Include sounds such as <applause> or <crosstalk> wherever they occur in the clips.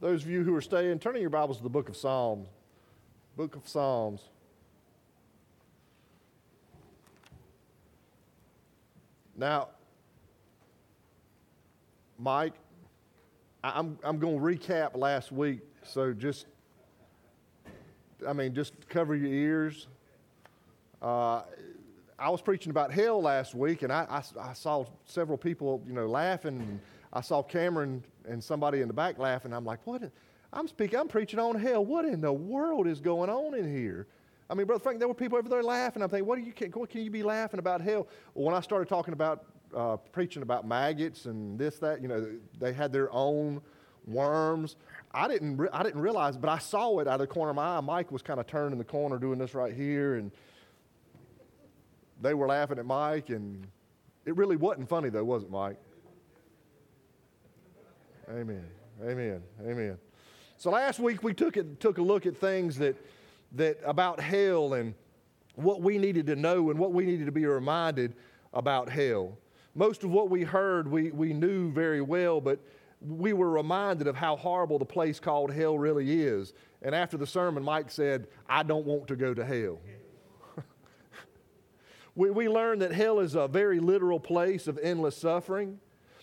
Those of you who are staying, turning your Bibles to the book of Psalms. Book of Psalms. Now, Mike, I'm, I'm going to recap last week, so just, I mean, just cover your ears. Uh, I was preaching about hell last week, and I, I, I, saw several people, you know, laughing. I saw Cameron and somebody in the back laughing. I'm like, what? I'm speaking, I'm preaching on hell. What in the world is going on in here? I mean, Brother Frank, there were people over there laughing. I'm thinking, what, are you, what can you be laughing about hell? When I started talking about uh, preaching about maggots and this, that, you know, they had their own worms. I didn't, re- I didn't realize, but I saw it out of the corner of my eye. Mike was kind of turning the corner doing this right here, and they were laughing at Mike, and it really wasn't funny, though, was it, Mike? Amen. Amen. Amen. So last week we took, it, took a look at things that, that about hell and what we needed to know and what we needed to be reminded about hell. Most of what we heard we, we knew very well, but we were reminded of how horrible the place called hell really is. And after the sermon, Mike said, I don't want to go to hell. <laughs> we, we learned that hell is a very literal place of endless suffering,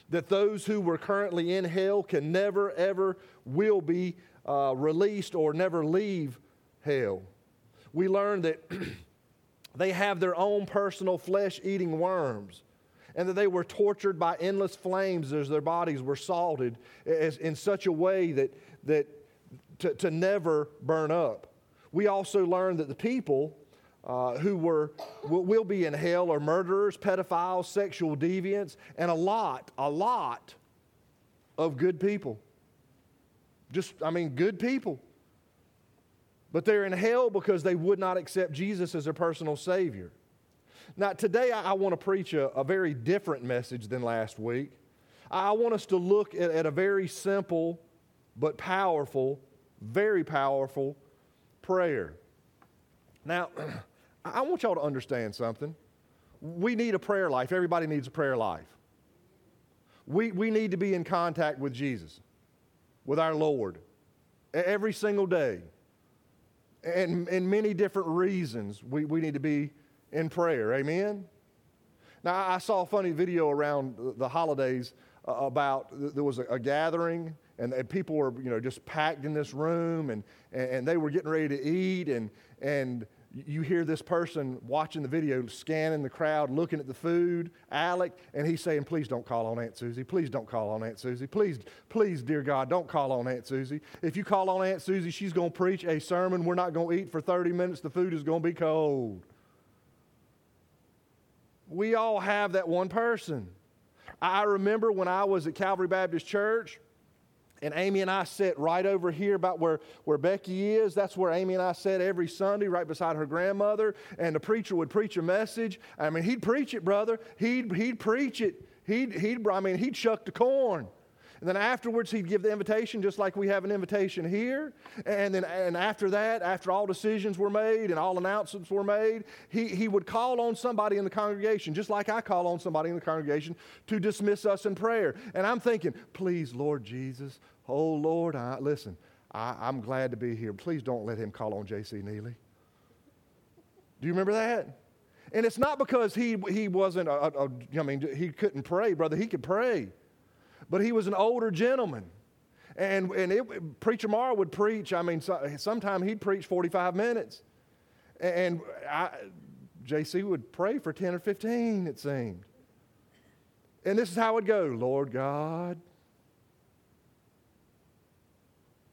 that those who were currently in hell can never, ever will be uh, released or never leave hell. We learned that <clears throat> they have their own personal flesh eating worms and that they were tortured by endless flames as their bodies were salted as, in such a way that, that to, to never burn up. We also learned that the people uh, who were, will, be in hell are murderers, pedophiles, sexual deviants, and a lot, a lot of good people. Just, I mean, good people. But they're in hell because they would not accept Jesus as their personal Savior. Now, today I, I want to preach a, a, very different message than last week. I want us to look at, at a very simple but powerful, very powerful prayer. Now, <clears throat> I want y'all to understand something. We need a prayer life. Everybody needs a prayer life. We, we need to be in contact with Jesus, with our Lord, every single day. And, and many different reasons we, we need to be in prayer. Amen? Now, I saw a funny video around the holidays uh, about there was a, gathering and, and, people were you know just packed in this room and, and they were getting ready to eat and, and you hear this person watching the video, scanning the crowd, looking at the food, Alec, and he's saying, Please don't call on Aunt Susie. Please don't call on Aunt Susie. Please, please, dear God, don't call on Aunt Susie. If you call on Aunt Susie, she's going to preach a sermon. We're not going to eat for 30 minutes. The food is going to be cold. We all have that one person. I remember when I was at Calvary Baptist Church, and Amy and I sit right over here about where, where Becky is. That's where Amy and I sit every Sunday, right beside her grandmother. And the preacher would preach a message. I mean, he'd preach it, brother. He'd, he'd preach it. He'd, he'd, I mean, he'd shuck the corn. And then afterwards, he'd give the invitation just like we have an invitation here. And then and after that, after all decisions were made and all announcements were made, he, he would call on somebody in the congregation, just like I call on somebody in the congregation, to dismiss us in prayer. And I'm thinking, please, Lord Jesus, oh Lord, I, listen, I, I'm glad to be here. Please don't let him call on J.C. Neely. Do you remember that? And it's not because he, he wasn't, a, a, I mean, he couldn't pray, brother. He could pray but he was an older gentleman. And, and it, Preacher Mara would preach, I mean, so, sometime he'd preach 45 minutes. And I, JC would pray for 10 or 15, it seemed. And this is how it would go Lord God,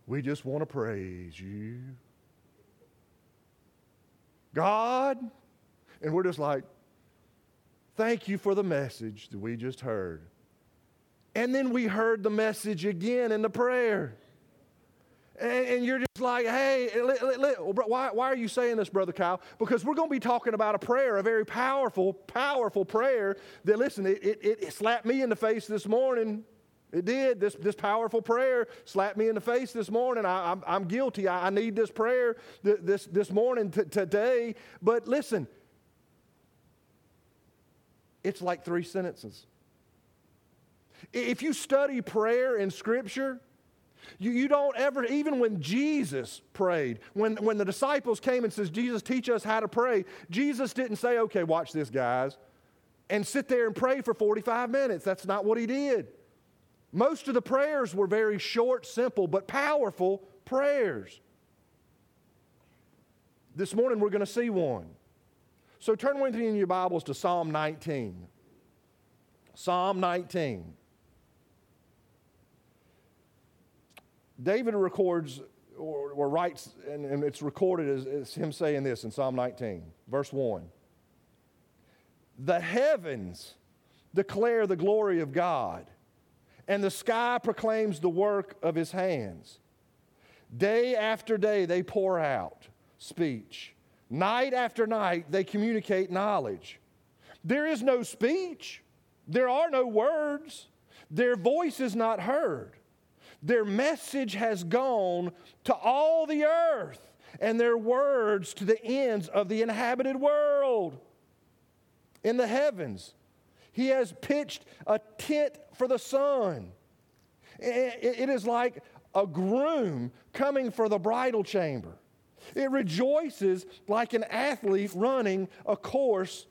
we just want to praise you. God, and we're just like, thank you for the message that we just heard. And then we heard the message again in the prayer. And, and you're just like, hey, li, li, li, why, why are you saying this, Brother Kyle? Because we're going to be talking about a prayer, a very powerful, powerful prayer that, listen, it, it, it slapped me in the face this morning. It did. This, this powerful prayer slapped me in the face this morning. I, am I'm, I'm guilty. I, I, need this prayer th- this, this morning, t- today. But listen, it's like three sentences. If you study prayer in Scripture, You, you don't ever, even when Jesus prayed, when, when the disciples came and says, Jesus, teach us how to pray, Jesus didn't say, okay, watch this, guys, and sit there and pray for 45 minutes. That's not what he did. Most of the prayers were very short, simple, but powerful prayers. This morning we're going to see one. So turn with me in your Bibles to Psalm 19. Psalm 19. David records or, or writes, and, and, it's recorded as, as him saying this in Psalm 19, verse 1. The heavens declare the glory of God, and the sky proclaims the work of his hands. Day after day they pour out speech. Night after night they communicate knowledge. There is no speech, there are no words, their voice is not heard. Their message has gone to all the earth, and their words to the ends of the inhabited world. In the heavens, He has pitched a tent for the sun. It is like a groom coming for the bridal chamber. It rejoices like an athlete running a course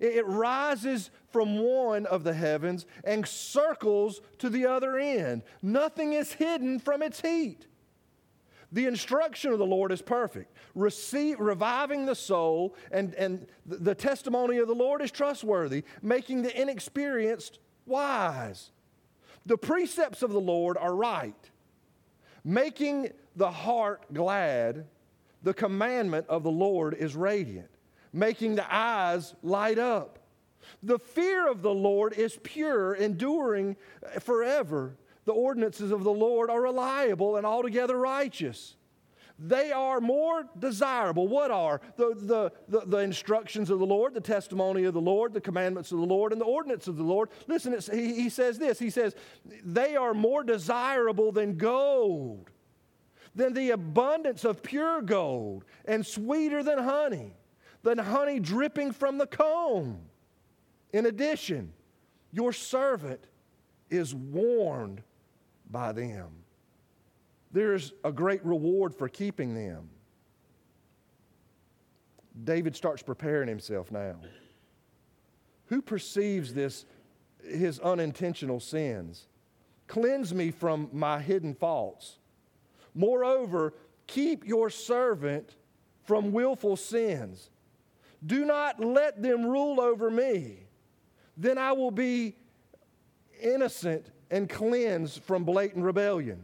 it rises from one of the heavens and circles to the other end. Nothing is hidden from its heat. The instruction of the Lord is perfect, Receive, reviving the soul, and, and the testimony of the Lord is trustworthy, making the inexperienced wise. The precepts of the Lord are right, making the heart glad. The commandment of the Lord is radiant making the eyes light up. The fear of the Lord is pure, enduring forever. The ordinances of the Lord are reliable and altogether righteous. They are more desirable. What are? The, the, the, the, instructions of the Lord, the testimony of the Lord, the commandments of the Lord, and the ordinance of the Lord. Listen, he, he says this He says, they are more desirable than gold, than the abundance of pure gold, and sweeter than honey than honey dripping from the comb. In addition, your servant is warned by them. There's a great reward for keeping them. David starts preparing himself now. Who perceives this, his unintentional sins? Cleanse me from my hidden faults. Moreover, keep your servant from willful sins. Do not let them rule over me. Then I will be innocent and cleansed from blatant rebellion.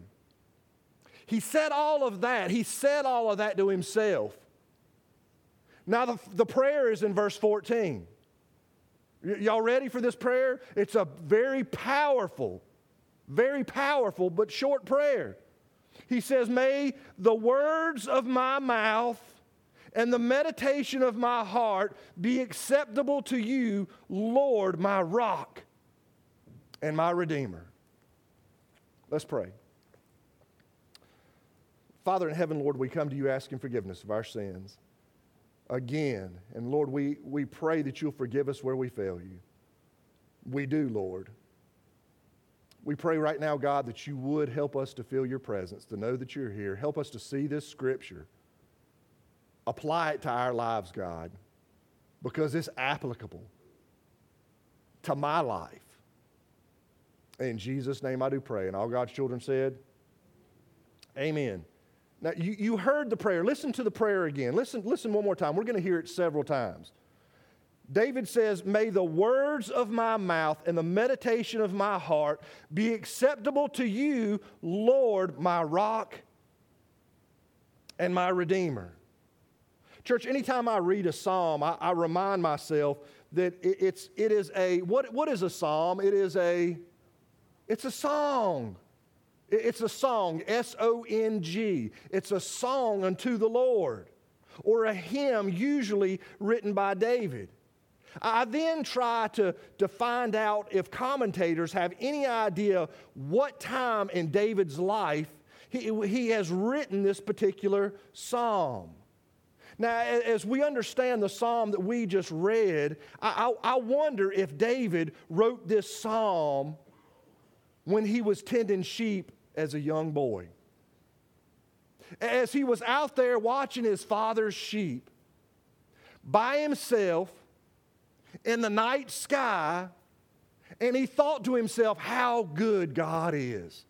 He said all of that. He said all of that to himself. Now, the, the prayer is in verse 14. Y- y'all ready for this prayer? It's a very powerful, very powerful, but short prayer. He says, May the words of my mouth and the meditation of my heart be acceptable to you, Lord, my rock and my redeemer. Let's pray. Father in heaven, Lord, we come to you asking forgiveness of our sins again. And Lord, we, we pray that you'll forgive us where we fail you. We do, Lord. We pray right now, God, that you would help us to feel your presence, to know that you're here. Help us to see this scripture apply it to our lives, God, because it's applicable to my life. In Jesus' name I do pray. And all God's children said, Amen. Now, you, you heard the prayer. Listen to the prayer again. Listen, listen one more time. We're going to hear it several times. David says, May the words of my mouth and the meditation of my heart be acceptable to you, Lord, my rock and my redeemer. Church, anytime I read a psalm, I, I remind myself that it, it's, it is a, what, what is a psalm? It is a, it's a song. It's a song, S O N G. It's a song unto the Lord, or a hymn usually written by David. I then try to, to find out if commentators have any idea what time in David's life he, he has written this particular psalm. Now, as we understand the psalm that we just read, I, I, I wonder if David wrote this psalm when he was tending sheep as a young boy. As he was out there watching his father's sheep by himself in the night sky, and he thought to himself, How good God is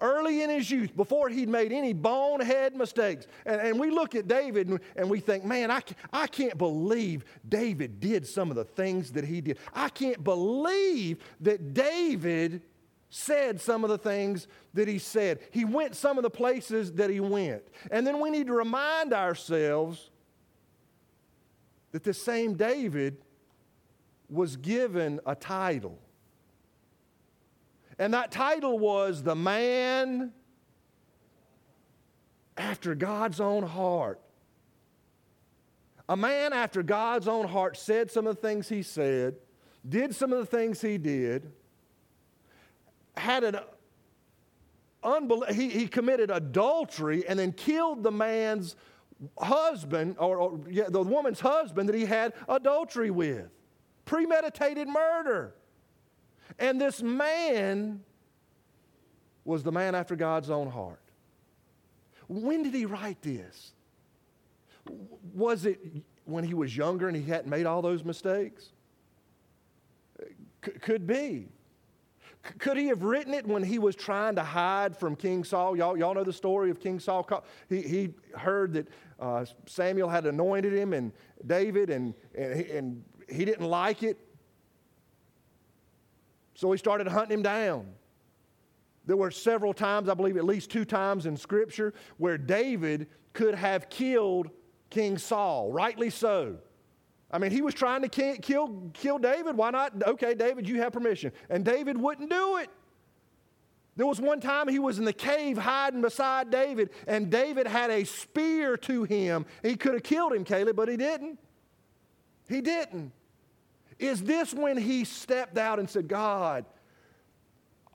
early in his youth, before he'd made any bonehead mistakes. And, and we look at David and, and we think, man, I, I can't believe David did some of the things that he did. I can't believe that David said some of the things that he said. He went some of the places that he went. And then we need to remind ourselves that the same David was given a title. And that title was The Man After God's Own Heart. A man after God's own heart said some of the things he said, did some of the things he did, had an unbel- he, he committed adultery and then killed the man's husband, or, or yeah, the woman's husband that he had adultery with. Premeditated murder. And this man was the man after God's own heart. When did he write this? Was it when he was younger and he hadn't made all those mistakes? C- could be. Could he have written it when he was trying to hide from King Saul? Y'all, y'all know the story of King Saul. He, he heard that uh, Samuel had anointed him and David, and, and, and he didn't like it. So he started hunting him down. There were several times, I believe at least two times in Scripture, where David could have killed King Saul, rightly so. I mean, he was trying to kill, kill David. Why not? Okay, David, you have permission. And David wouldn't do it. There was one time he was in the cave hiding beside David, and David had a spear to him. He could have killed him, Caleb, but he didn't. He didn't. Is this when he stepped out and said, God,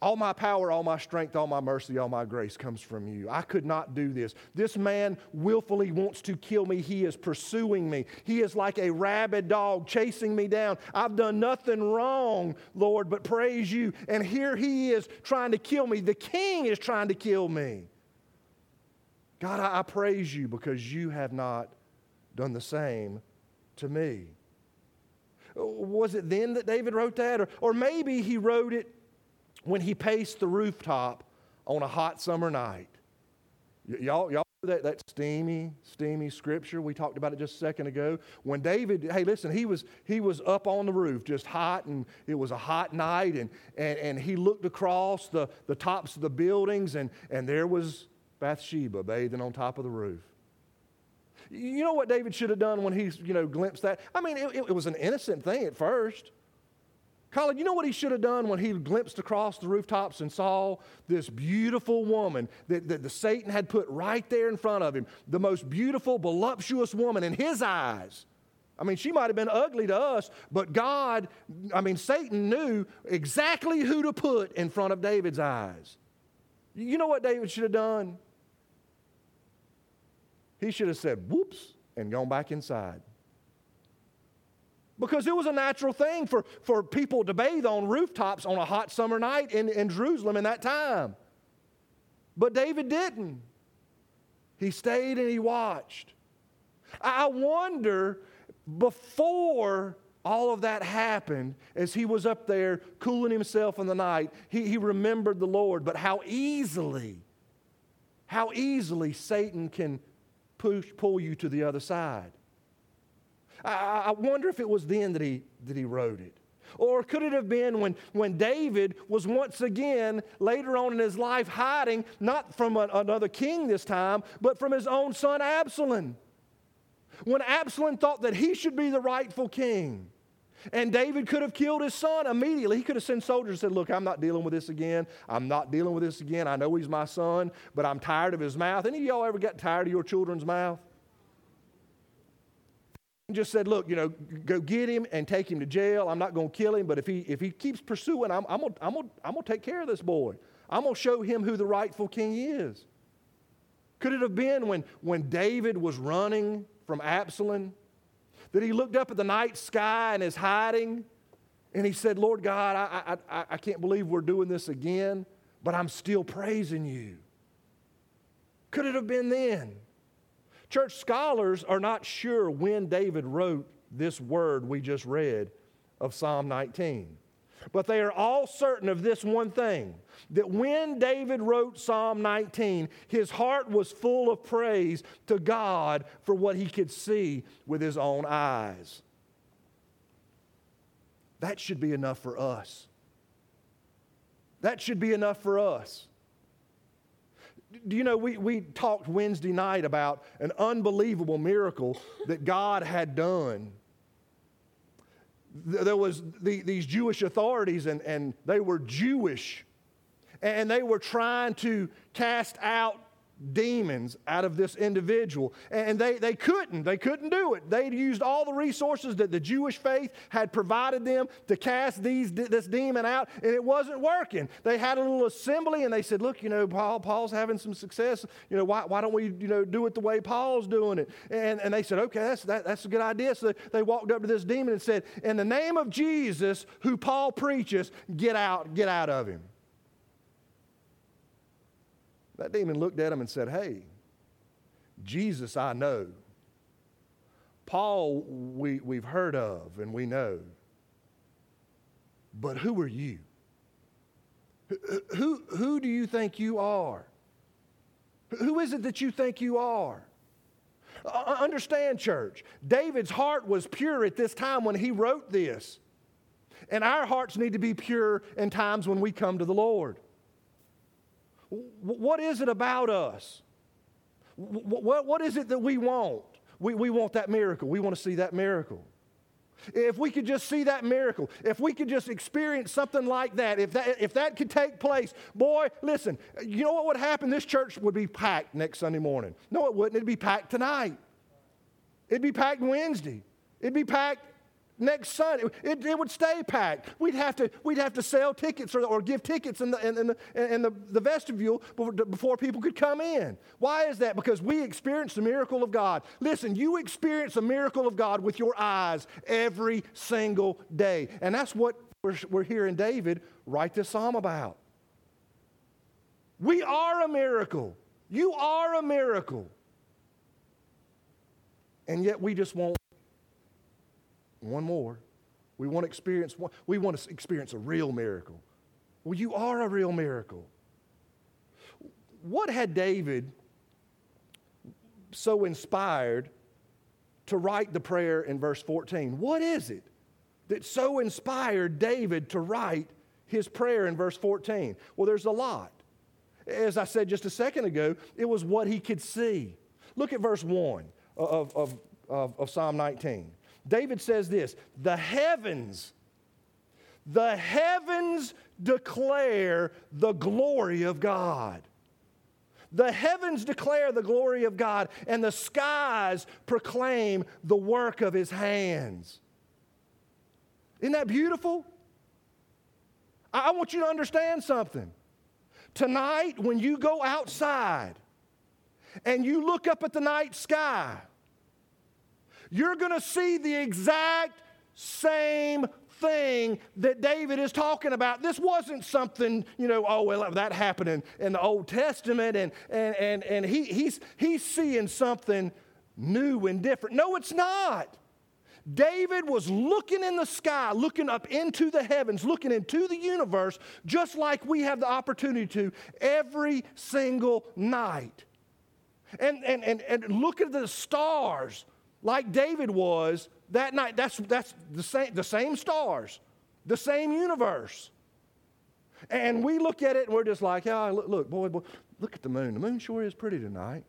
all my power, all my strength, all my mercy, all my grace comes from you. I could not do this. This man willfully wants to kill me. He is pursuing me. He is like a rabid dog chasing me down. I've done nothing wrong, Lord, but praise you. And here he is trying to kill me. The king is trying to kill me. God, I, I praise you because you have not done the same to me. Was it then that David wrote that? Or, or maybe he wrote it when he paced the rooftop on a hot summer night. Y- y'all, y'all that, that steamy, steamy scripture we talked about it just a second ago. When David, hey, listen, he was he was up on the roof, just hot, and it was a hot night, and and, and he looked across the, the tops of the buildings, and, and there was Bathsheba bathing on top of the roof. You know what David should have done when he, you know, glimpsed that? I mean, it, it was an innocent thing at first. Colin, you know what he should have done when he glimpsed across the rooftops and saw this beautiful woman that, that the Satan had put right there in front of him? The most beautiful, voluptuous woman in his eyes. I mean, she might have been ugly to us, but God, I mean, Satan knew exactly who to put in front of David's eyes. You know what David should have done? He should have said, whoops, and gone back inside. Because it was a natural thing for, for people to bathe on rooftops on a hot summer night in, in Jerusalem in that time. But David didn't. He stayed and he watched. I wonder before all of that happened, as he was up there cooling himself in the night, he, he remembered the Lord, but how easily, how easily Satan can push, pull you to the other side. I, I wonder if it was then that he, that he wrote it. Or could it have been when, when David was once again, later on in his life, hiding, not from a, another king this time, but from his own son Absalom? When Absalom thought that he should be the rightful king. And David could have killed his son immediately. He could have sent soldiers and said, Look, I'm not dealing with this again. I'm not dealing with this again. I know he's my son, but I'm tired of his mouth. Any of y'all ever got tired of your children's mouth? just said, look, you know, go get him and take him to jail. I'm not going to kill him, but if he, if he keeps pursuing, I'm, I'm going I'm I'm to take care of this boy. I'm going to show him who the rightful king is. Could it have been when, when David was running from Absalom that he looked up at the night sky and is hiding and he said, Lord God, I, I, I, I can't believe we're doing this again. but I'm still praising you. Could it have been then? Church scholars are not sure when David wrote this word we just read of Psalm 19. But they are all certain of this one thing that when David wrote Psalm 19, his heart was full of praise to God for what he could see with his own eyes. That should be enough for us. That should be enough for us. Do you know, we, we talked Wednesday night about an unbelievable miracle that God had done there was the, these Jewish authorities, and, and they were Jewish, and they were trying to cast out demons out of this individual. And they, they couldn't. They couldn't do it. They used all the resources that the Jewish faith had provided them to cast these, this demon out, and it wasn't working. They had a little assembly and they said, Look, you know, Paul, Paul's having some success. You know, why, why don't we, you know, do it the way Paul's doing it? And, and they said, Okay, that's, that, that's a good idea. So they walked up to this demon and said, In the name of Jesus, who Paul preaches, get out, get out of him. That demon looked at him and said, Hey, Jesus I know. Paul we, we've heard of and we know. But who are you? Who, who do you think you are? Who is it that you think you are? Uh, understand, church, David's heart was pure at this time when he wrote this. And our hearts need to be pure in times when we come to the Lord. What is it about us? What, what is it that we want? We, we want that miracle. We want to see that miracle. If we could just see that miracle, if we could just experience something like that, if that, if that could take place, boy, listen, you know what would happen? This church would be packed next Sunday morning. No, it wouldn't. It'd be packed tonight. It'd be packed Wednesday. It'd be packed next Sunday. It, it, would stay packed. We'd have to, we'd have to sell tickets or, or give tickets in, the, in, in, the, in the, the vestibule before, people could come in. Why is that? Because we experience the miracle of God. Listen, you experience the miracle of God with your eyes every single day. And that's what we're, we're hearing David write this psalm about. We are a miracle. You are a miracle. And yet we just won't one more. We want to experience one, we want to experience a real miracle. Well, you are a real miracle. What had David so inspired to write the prayer in verse 14? What is it that so inspired David to write his prayer in verse 14? Well, there's a lot. As I said just a second ago, it was what he could see. Look at verse 1 of, of, of, of Psalm 19. David says this the heavens, the heavens declare the glory of God. The heavens declare the glory of God, and the skies proclaim the work of his hands. Isn't that beautiful? I want you to understand something. Tonight, when you go outside and you look up at the night sky, you're going to see the exact same thing that David is talking about. This wasn't something, you know, oh, well, that happened in, in the Old Testament, and, and, and, and he, he's, he's seeing something new and different. No, it's not. David was looking in the sky, looking up into the heavens, looking into the universe, just like we have the opportunity to every single night. And, and, and, and look at the stars like David was that night. That's, that's the, same, the same stars, the same universe. And we look at it and we're just like, yeah, look, look, boy, boy, look at the moon. The moon sure is pretty tonight.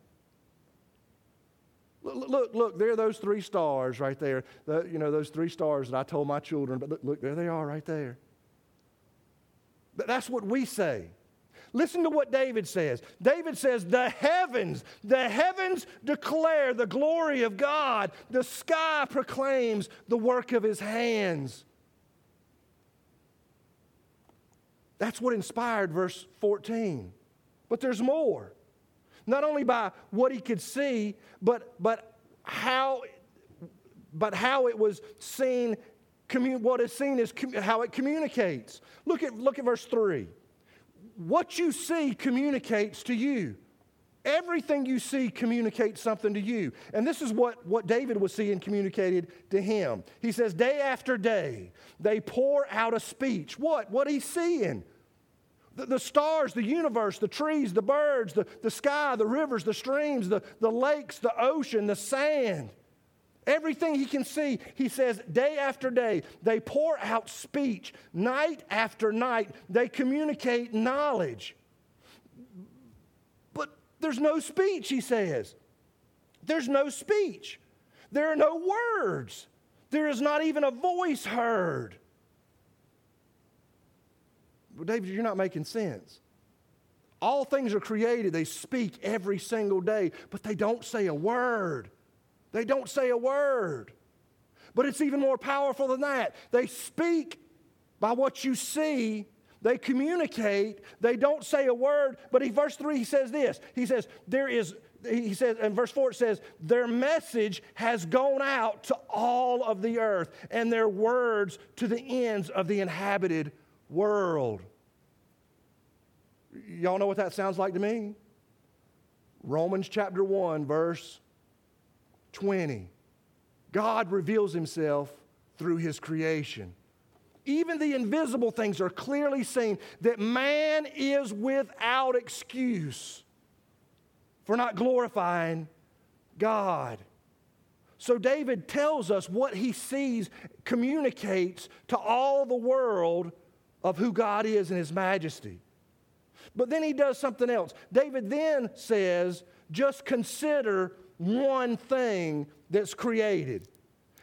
Look, look, look, there are those three stars right there. The, you know, those three stars that I told my children, but look, look, there they are right there. That's what we say. Listen to what David says. David says, The heavens, the heavens declare the glory of God, the sky proclaims the work of his hands. That's what inspired verse 14. But there's more. Not only by what he could see, but, but how but how it was seen, what is seen is how it communicates. Look at, look at verse 3 what you see communicates to you. Everything you see communicates something to you. And this is what, what David was seeing communicated to him. He says, Day after day, they pour out a speech. What? What he's seeing. The, the stars, the universe, the trees, the birds, the, the sky, the rivers, the streams, the, the lakes, the ocean, the sand. Everything he can see, he says, day after day, they pour out speech. Night after night, they communicate knowledge. But there's no speech, he says. There's no speech. There are no words. There is not even a voice heard. Well, David, you're not making sense. All things are created, they speak every single day, but they don't say a word. They don't say a word. But it's even more powerful than that. They speak by what you see, they communicate, they don't say a word. But in verse 3, he says this He says, There is, he says, in verse 4, it says, Their message has gone out to all of the earth, and their words to the ends of the inhabited world. Y'all know what that sounds like to me? Romans chapter 1, verse 20. God reveals himself through his creation. Even the invisible things are clearly seen that man is without excuse for not glorifying God. So David tells us what he sees communicates to all the world of who God is and his majesty. But then he does something else. David then says, just consider one thing that's created.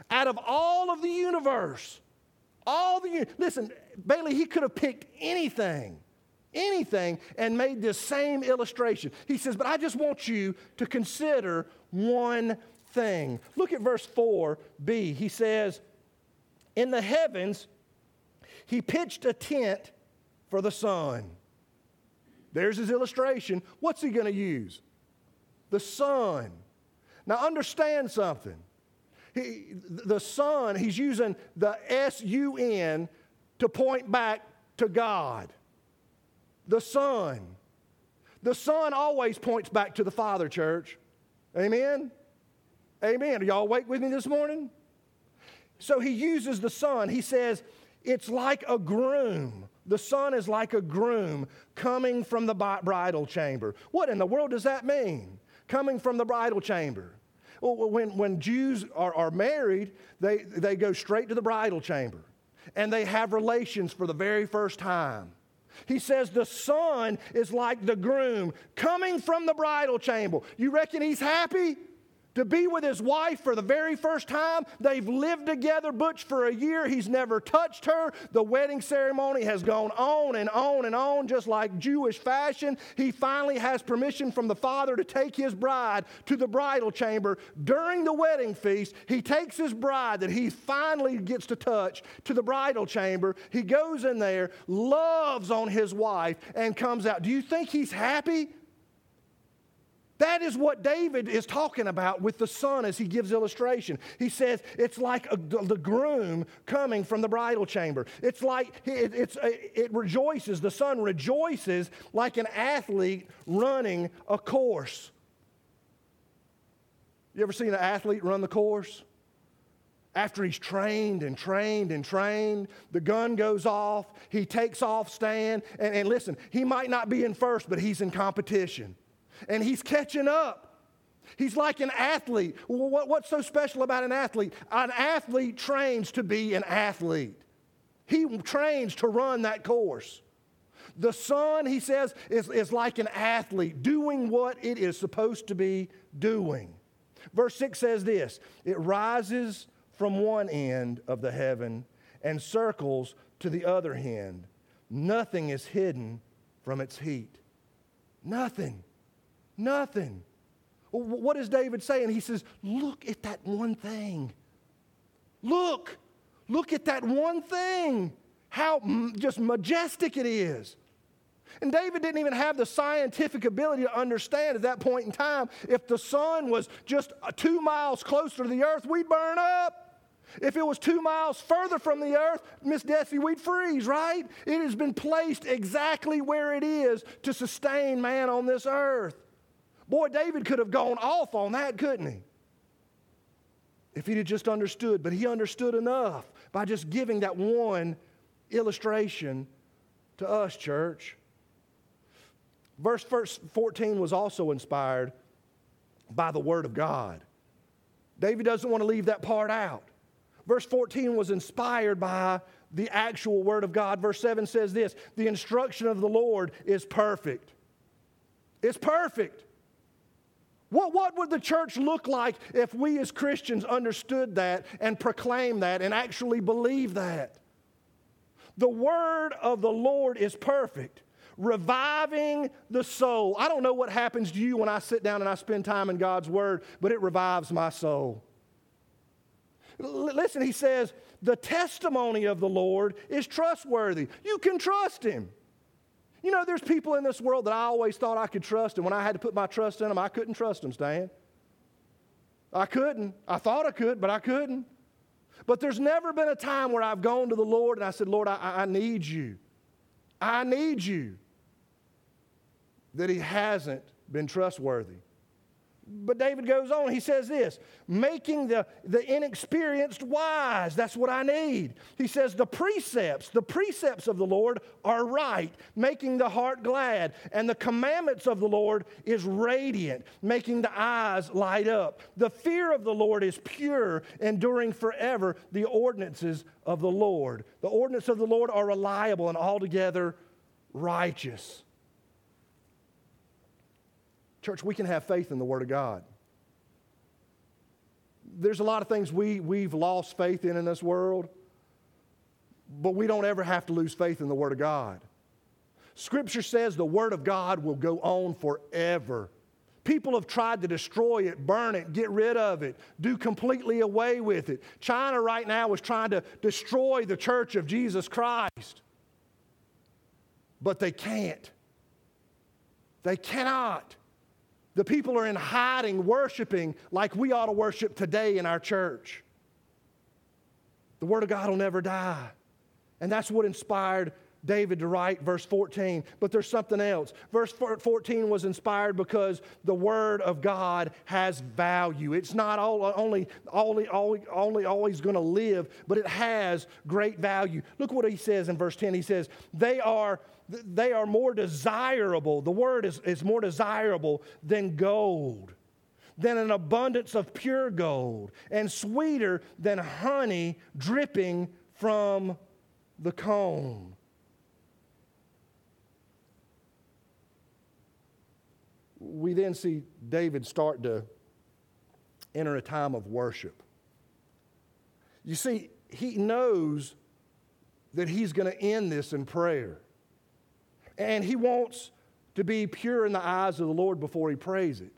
Out of all of the universe, all the listen, Bailey, he could have picked anything, anything, and made this same illustration. He says, but I just want you to consider one thing. Look at verse 4b. He says, In the heavens, he pitched a tent for the sun. There's his illustration. What's he going to use? The sun. Now, understand something. He, the sun, he's using the S U N to point back to God. The sun. The sun always points back to the Father, church. Amen? Amen. Are y'all awake with me this morning? So he uses the sun. He says, it's like a groom. The sun is like a groom coming from the bridal chamber. What in the world does that mean? Coming from the bridal chamber. Well, when, when Jews are, are married, they, they go straight to the bridal chamber and they have relations for the very first time. He says the sun is like the groom coming from the bridal chamber. You reckon he's happy? To be with his wife for the very first time. They've lived together, Butch, for a year. He's never touched her. The wedding ceremony has gone on and on and on, just like Jewish fashion. He finally has permission from the father to take his bride to the bridal chamber. During the wedding feast, he takes his bride that he finally gets to touch to the bridal chamber. He goes in there, loves on his wife, and comes out. Do you think he's happy? That is what David is talking about with the sun as he gives illustration. He says it's like a, the groom coming from the bridal chamber. It's like it, it's, uh, it rejoices, the sun rejoices like an athlete running a course. You ever seen an athlete run the course? After he's trained and trained and trained, the gun goes off, he takes off stand, and, and listen, he might not be in first, but he's in competition and he's catching up. He's like an athlete. What's so special about an athlete? An athlete trains to be an athlete, he trains to run that course. The sun, he says, is, is like an athlete doing what it is supposed to be doing. Verse 6 says this it rises from one end of the heaven and circles to the other end. Nothing is hidden from its heat. Nothing. Nothing. What is David saying? He says, Look at that one thing. Look. Look at that one thing. How just majestic it is. And David didn't even have the scientific ability to understand at that point in time if the sun was just uh, two miles closer to the earth, we'd burn up. If it was two miles further from the earth, Miss Desi, we'd freeze, right? It has been placed exactly where it is to sustain man on this earth. Boy, David could have gone off on that, couldn't he? If he'd have just understood, but he understood enough by just giving that one illustration to us, church. Verse 14 was also inspired by the Word of God. David doesn't want to leave that part out. Verse 14 was inspired by the actual Word of God. Verse 7 says this The instruction of the Lord is perfect. It's perfect. What, what would the church look like if we as Christians understood that and proclaimed that and actually believed that? The word of the Lord is perfect, reviving the soul. I don't know what happens to you when I sit down and I spend time in God's word, but it revives my soul. L- listen, he says, the testimony of the Lord is trustworthy. You can trust him. You know, there's people in this world that I always thought I could trust, and when I had to put my trust in them, I couldn't trust them, Stan. I couldn't. I thought I could, but I couldn't. But there's never been a time where I've gone to the Lord and I said, Lord, I, I need you. I need you. That He hasn't been trustworthy. But David goes on, he says this making the, the inexperienced wise. That's what I need. He says, the precepts, the precepts of the Lord are right, making the heart glad. And the commandments of the Lord is radiant, making the eyes light up. The fear of the Lord is pure, enduring forever the ordinances of the Lord. The ordinances of the Lord are reliable and altogether righteous. Church, we can have faith in the Word of God. There's a lot of things we, we've lost faith in in this world, but we don't ever have to lose faith in the Word of God. Scripture says the Word of God will go on forever. People have tried to destroy it, burn it, get rid of it, do completely away with it. China right now is trying to destroy the church of Jesus Christ, but they can't. They cannot. The people are in hiding, worshiping like we ought to worship today in our church. The Word of God will never die. And that's what inspired David to write verse 14. But there's something else. Verse 14 was inspired because the Word of God has value. It's not all, only, only, only, only always going to live, but it has great value. Look what he says in verse 10. He says, They are they are more desirable. The word is, is more desirable than gold, than an abundance of pure gold, and sweeter than honey dripping from the comb. We then see David start to enter a time of worship. You see, he knows that he's going to end this in prayer. And he wants to be pure in the eyes of the Lord before he prays it.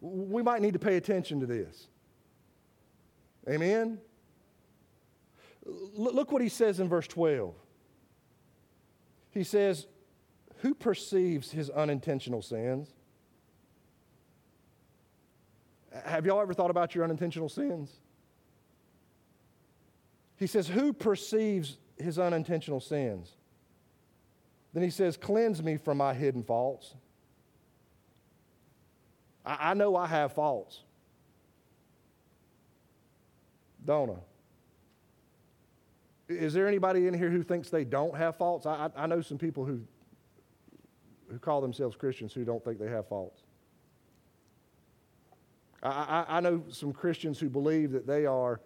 We might need to pay attention to this. Amen? Look what he says in verse 12. He says, Who perceives his unintentional sins? Have y'all ever thought about your unintentional sins? He says, Who perceives his unintentional sins? Then he says, Cleanse me from my hidden faults. I, I know I have faults. Don't I? Is there anybody in here who thinks they don't have faults? I, I, know some people who, who call themselves Christians who don't think they have faults. I, I, I know some Christians who believe that they are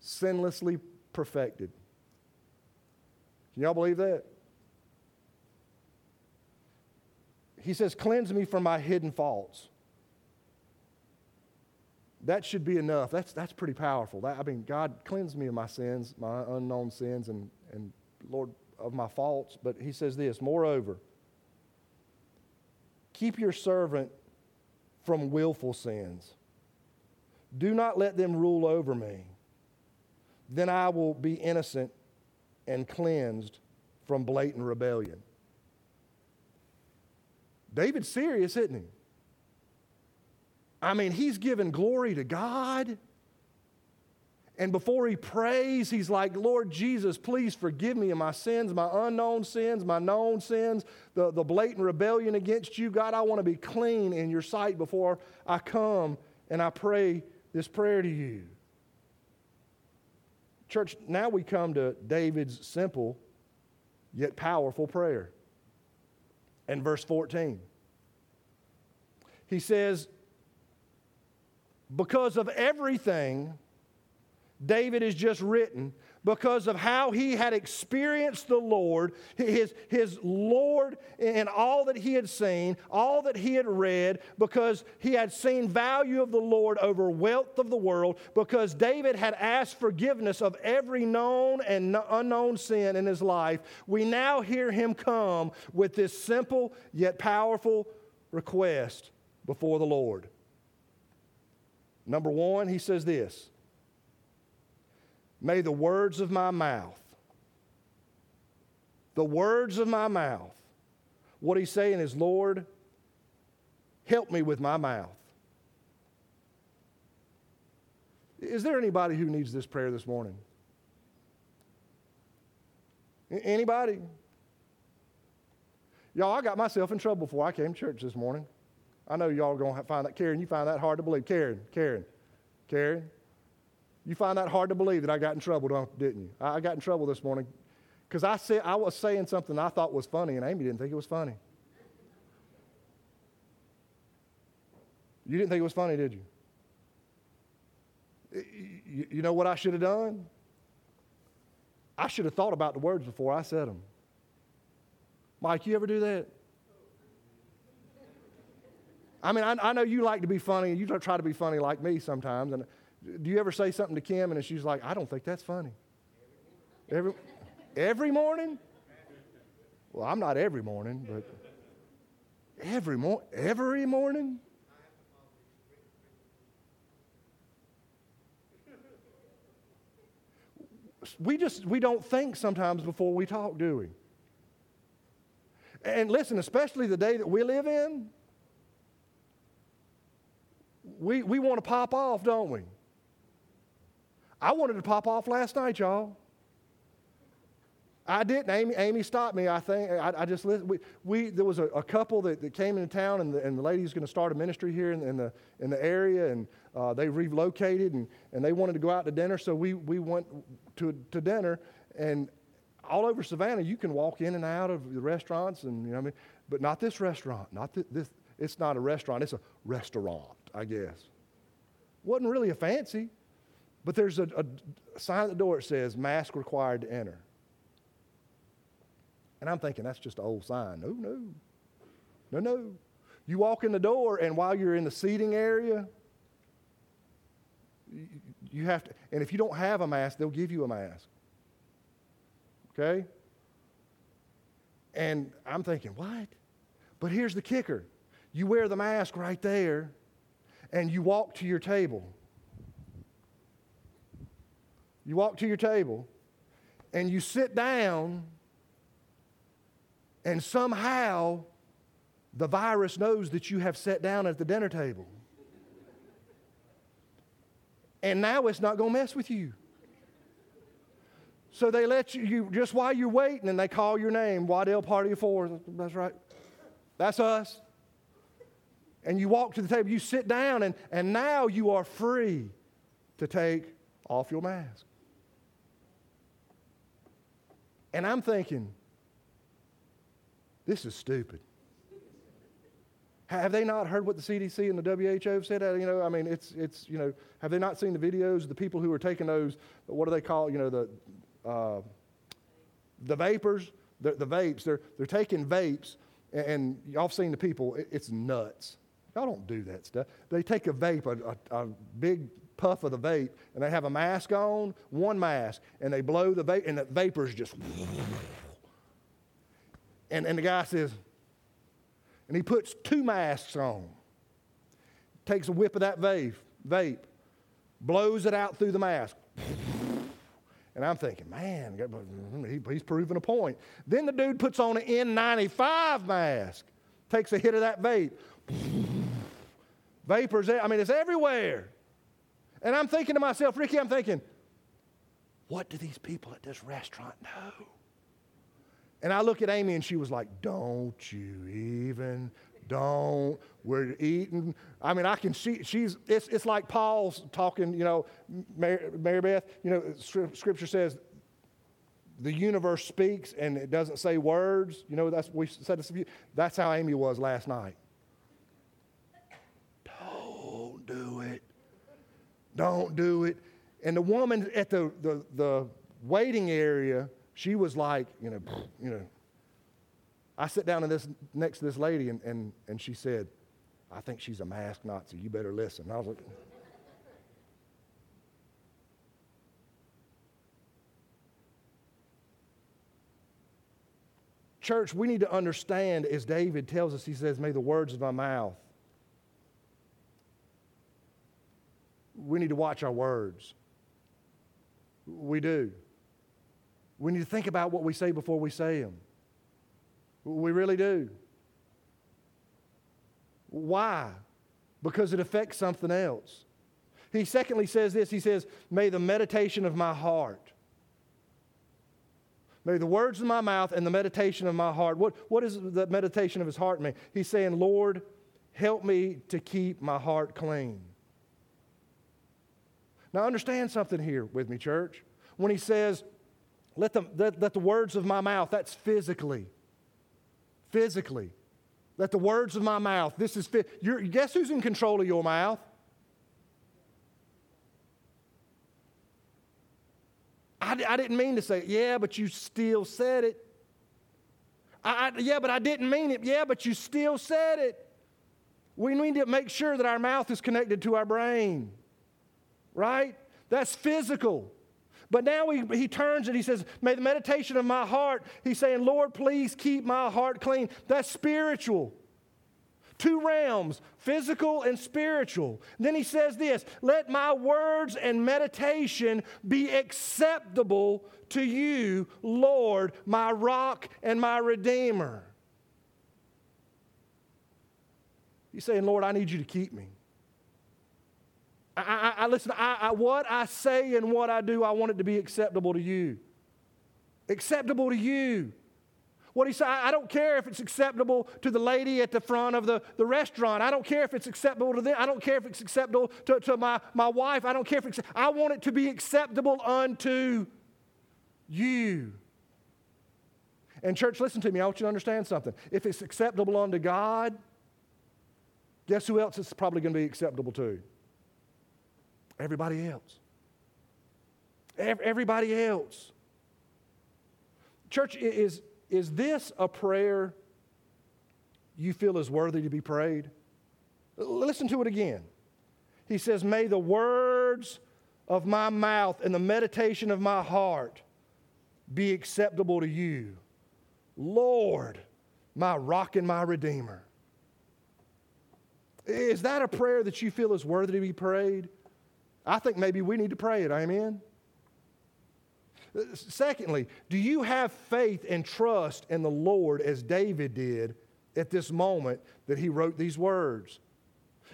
sinlessly perfected. Can y'all believe that? He says, Cleanse me from my hidden faults. That should be enough. That's, that's pretty powerful. That, I mean, God, cleanse me of my sins, my unknown sins, and, and Lord, of my faults. But he says this Moreover, keep your servant from willful sins. Do not let them rule over me. Then I will be innocent and cleansed from blatant rebellion. David's serious, isn't he? I mean, he's giving glory to God. And before he prays, he's like, Lord Jesus, please forgive me of my sins, my unknown sins, my known sins, the, the blatant rebellion against you. God, I want to be clean in your sight before I come and I pray this prayer to you. Church, now we come to David's simple yet powerful prayer. And verse 14, he says, Because of everything David has just written, because of how he had experienced the Lord, his, his Lord and all that he had seen, all that he had read, because he had seen value of the Lord over wealth of the world, because David had asked forgiveness of every known and unknown sin in his life, we now hear him come with this simple yet powerful request before the Lord. Number one, he says this May the words of my mouth, the words of my mouth, what he's saying is, Lord, help me with my mouth. Is there anybody who needs this prayer this morning? Anybody? Y'all, I got myself in trouble before I came to church this morning. I know y'all are going to find that. Karen, you find that hard to believe. Karen, Karen, Karen. You find that hard to believe that I got in trouble, didn't you? I got in trouble this morning because I, said, I was saying something I thought was funny, and Amy didn't think it was funny. You didn't think it was funny, did you? You know what I should have done? I should have thought about the words before I said them. Mike, you ever do that? I mean, I, I know you like to be funny, and you try to be funny like me sometimes, and do you ever say something to Kim and she's like, I don't think that's funny? Every, every morning? Well, I'm not every morning, but every, mo- every morning? We just we don't think sometimes before we talk, do we? And listen, especially the day that we live in, we, we want to pop off, don't we? I wanted to pop off last night, y'all. I didn't. Amy, Amy stopped me. I think I, I just listened. We, we, there was a, a couple that, that came into town, and the, and the lady's going to start a ministry here in, in, the in the area, and uh, they relocated, and, and they wanted to go out to dinner, so we we went to to dinner, and all over Savannah, you can walk in and out of the restaurants, and you know, I mean, but not this restaurant. Not this. this it's not a restaurant. It's a restaurant, I guess. wasn't really a fancy. But there's a, a sign at the door that says mask required to enter. And I'm thinking, that's just an old sign. No, no. No, no. You walk in the door, and while you're in the seating area, you have to, and if you don't have a mask, they'll give you a mask. Okay? And I'm thinking, what? But here's the kicker you wear the mask right there, and you walk to your table. You walk to your table and you sit down, and somehow the virus knows that you have sat down at the dinner table. And now it's not going to mess with you. So they let you, you, just while you're waiting, and they call your name, Waddell Party of Four. That's right. That's us. And you walk to the table, you sit down, and, and now you are free to take off your mask. And I'm thinking, this is stupid. Have they not heard what the CDC and the WHO have said? You know, I mean, it's, it's, you know, have they not seen the videos of the people who are taking those, what do they call, you know, the, uh, the vapors, the, the vapes, they're, they're taking vapes, and, and y'all have seen the people, it, it's nuts. Y'all don't do that stuff. They take a vape, a, a, a big puff of the vape and they have a mask on, one mask, and they blow the vape, and the vapors just. And, and the guy says, and he puts two masks on, takes a whip of that vape, vape, blows it out through the mask. And I'm thinking, man, mm, he's proving a point. Then the dude puts on an N95 mask, takes a hit of that vape. Vapors, I mean, it's everywhere. And I'm thinking to myself, Ricky, I'm thinking, what do these people at this restaurant know? And I look at Amy and she was like, Don't you even, don't. We're eating. I mean, I can see, she's, it's, it's like Paul's talking, you know, Mary, Mary Beth, you know, scripture says the universe speaks and it doesn't say words. You know, that's, we said this, to you. that's how Amy was last night. Don't do it. Don't do it. And the woman at the, the, the waiting area, she was like, you know, <sniffs> you know. I sit down in this, next to this lady and, and, and she said, I think she's a masked Nazi. You better listen. And I was like, Church, we need to understand, as David tells us, he says, May the words of my mouth. We need to watch our words. We do. We need to think about what we say before we say them. We really do. Why? Because it affects something else. He secondly says this He says, May the meditation of my heart. May the words of my mouth and the meditation of my heart. What, what is the meditation of his heart mean? He's saying, Lord, help me to keep my heart clean. Now, understand something here with me, church. When he says, let the, let, let the words of my mouth, that's physically. Physically. Let the words of my mouth, this is, you're, guess who's in control of your mouth? I, I didn't mean to say. Yeah, but you still said it. I, I, yeah, but I didn't mean it. Yeah, but you still said it. We need to make sure that our mouth is connected to our brain, right? That's physical. But now he, he turns and he says, May the meditation of my heart, he's saying, Lord, please keep my heart clean. That's spiritual. Two realms, physical and spiritual. Then he says this let my words and meditation be acceptable to you, Lord, my rock and my redeemer. He's saying, Lord, I need you to keep me. I, I, I listen, I, what I say and what I do, I want it to be acceptable to you. Acceptable to you. What he said, I don't care if it's acceptable to the lady at the front of the, the restaurant. I don't care if it's acceptable to them. I don't care if it's acceptable to, to my, my wife. I don't care if it's, I want it to be acceptable unto you. And, church, listen to me. I want you to understand something. If it's acceptable unto God, guess who else it's probably going to be acceptable to? Everybody else. Everybody else. Church, is, is this a prayer you feel is worthy to be prayed? Listen to it again. He says, May the words of my mouth and the meditation of my heart be acceptable to you. Lord, my rock and my redeemer. Is that a prayer that you feel is worthy to be prayed? I think maybe we need to pray it. Amen. Secondly, do you have faith and trust in the Lord as David did at this moment that he wrote these words?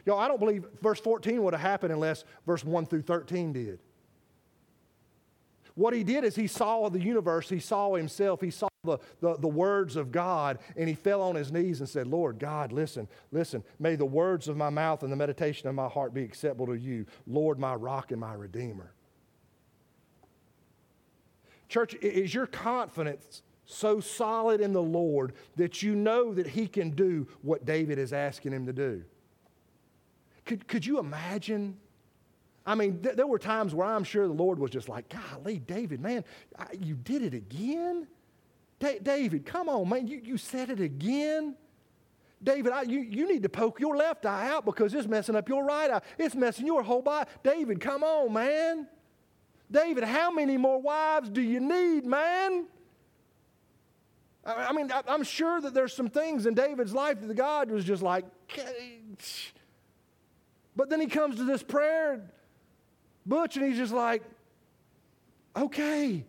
Y'all, I don't believe verse 14 would have happened unless verse 1 through 13 did. What he did is he saw the universe, he saw himself, he saw the, the, the, words of God, and he fell on his knees and said, Lord God, listen, listen, may the words of my mouth and the meditation of my heart be acceptable to you, Lord, my rock and my redeemer. Church, is your confidence so solid in the Lord that you know that he can do what David is asking him to do? Could, could you imagine I mean, th- there were times where I'm sure the Lord was just like, golly, David, man, I, you did it again? Da- David, come on, man, you, you said it again? David, I, you, you need to poke your left eye out because it's messing up your right eye. It's messing your whole body. David, come on, man. David, how many more wives do you need, man? I, I mean, I, I'm sure that there's some things in David's life that God was just like, but then he comes to this prayer Butch, and he's just like, okay.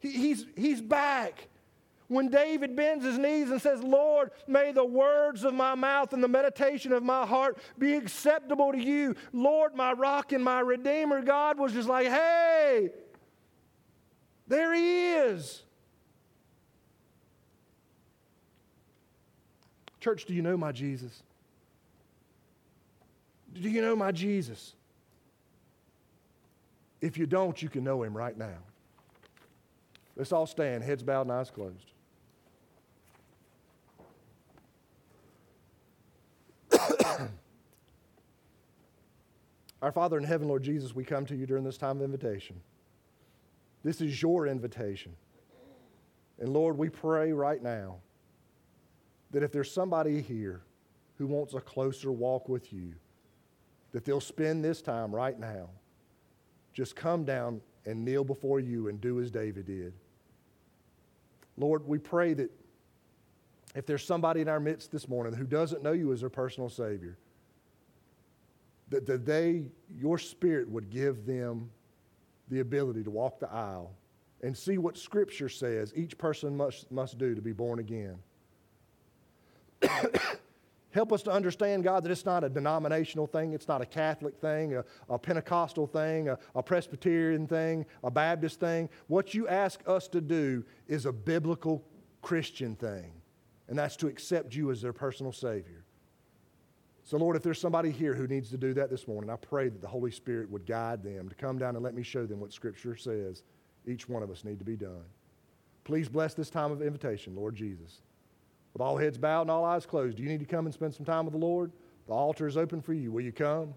He, he's, he's back. When David bends his knees and says, Lord, may the words of my mouth and the meditation of my heart be acceptable to you. Lord, my rock and my redeemer, God was just like, hey, There he is. Church, do you know my Jesus? Do you know my Jesus? If you don't, you can know him right now. Let's all stand, heads bowed and eyes closed. <coughs> Our Father in heaven, Lord Jesus, we come to you during this time of invitation. This is your invitation. And Lord, we pray right now that if there's somebody here who wants a closer walk with you, that they'll spend this time right now. Just come down and kneel before you and do as David did. Lord, we pray that if there's somebody in our midst this morning who doesn't know you as their personal Savior, that, that they, your Spirit would give them the ability to walk the aisle and see what Scripture says each person must, must do to be born again. <coughs> Help us to understand, God, that it's not a denominational thing, it's not a Catholic thing, a, a Pentecostal thing, a, a, Presbyterian thing, a Baptist thing. What you ask us to do is a biblical Christian thing, and that's to accept you as their personal Savior. So, Lord, if there's somebody here who needs to do that this morning, I pray that the Holy Spirit would guide them to come down and let me show them what Scripture says each one of us need to be done. Please bless this time of invitation, Lord Jesus. With all heads bowed and all eyes closed, do you need to come and spend some time with the Lord? The altar is open for you. Will you come?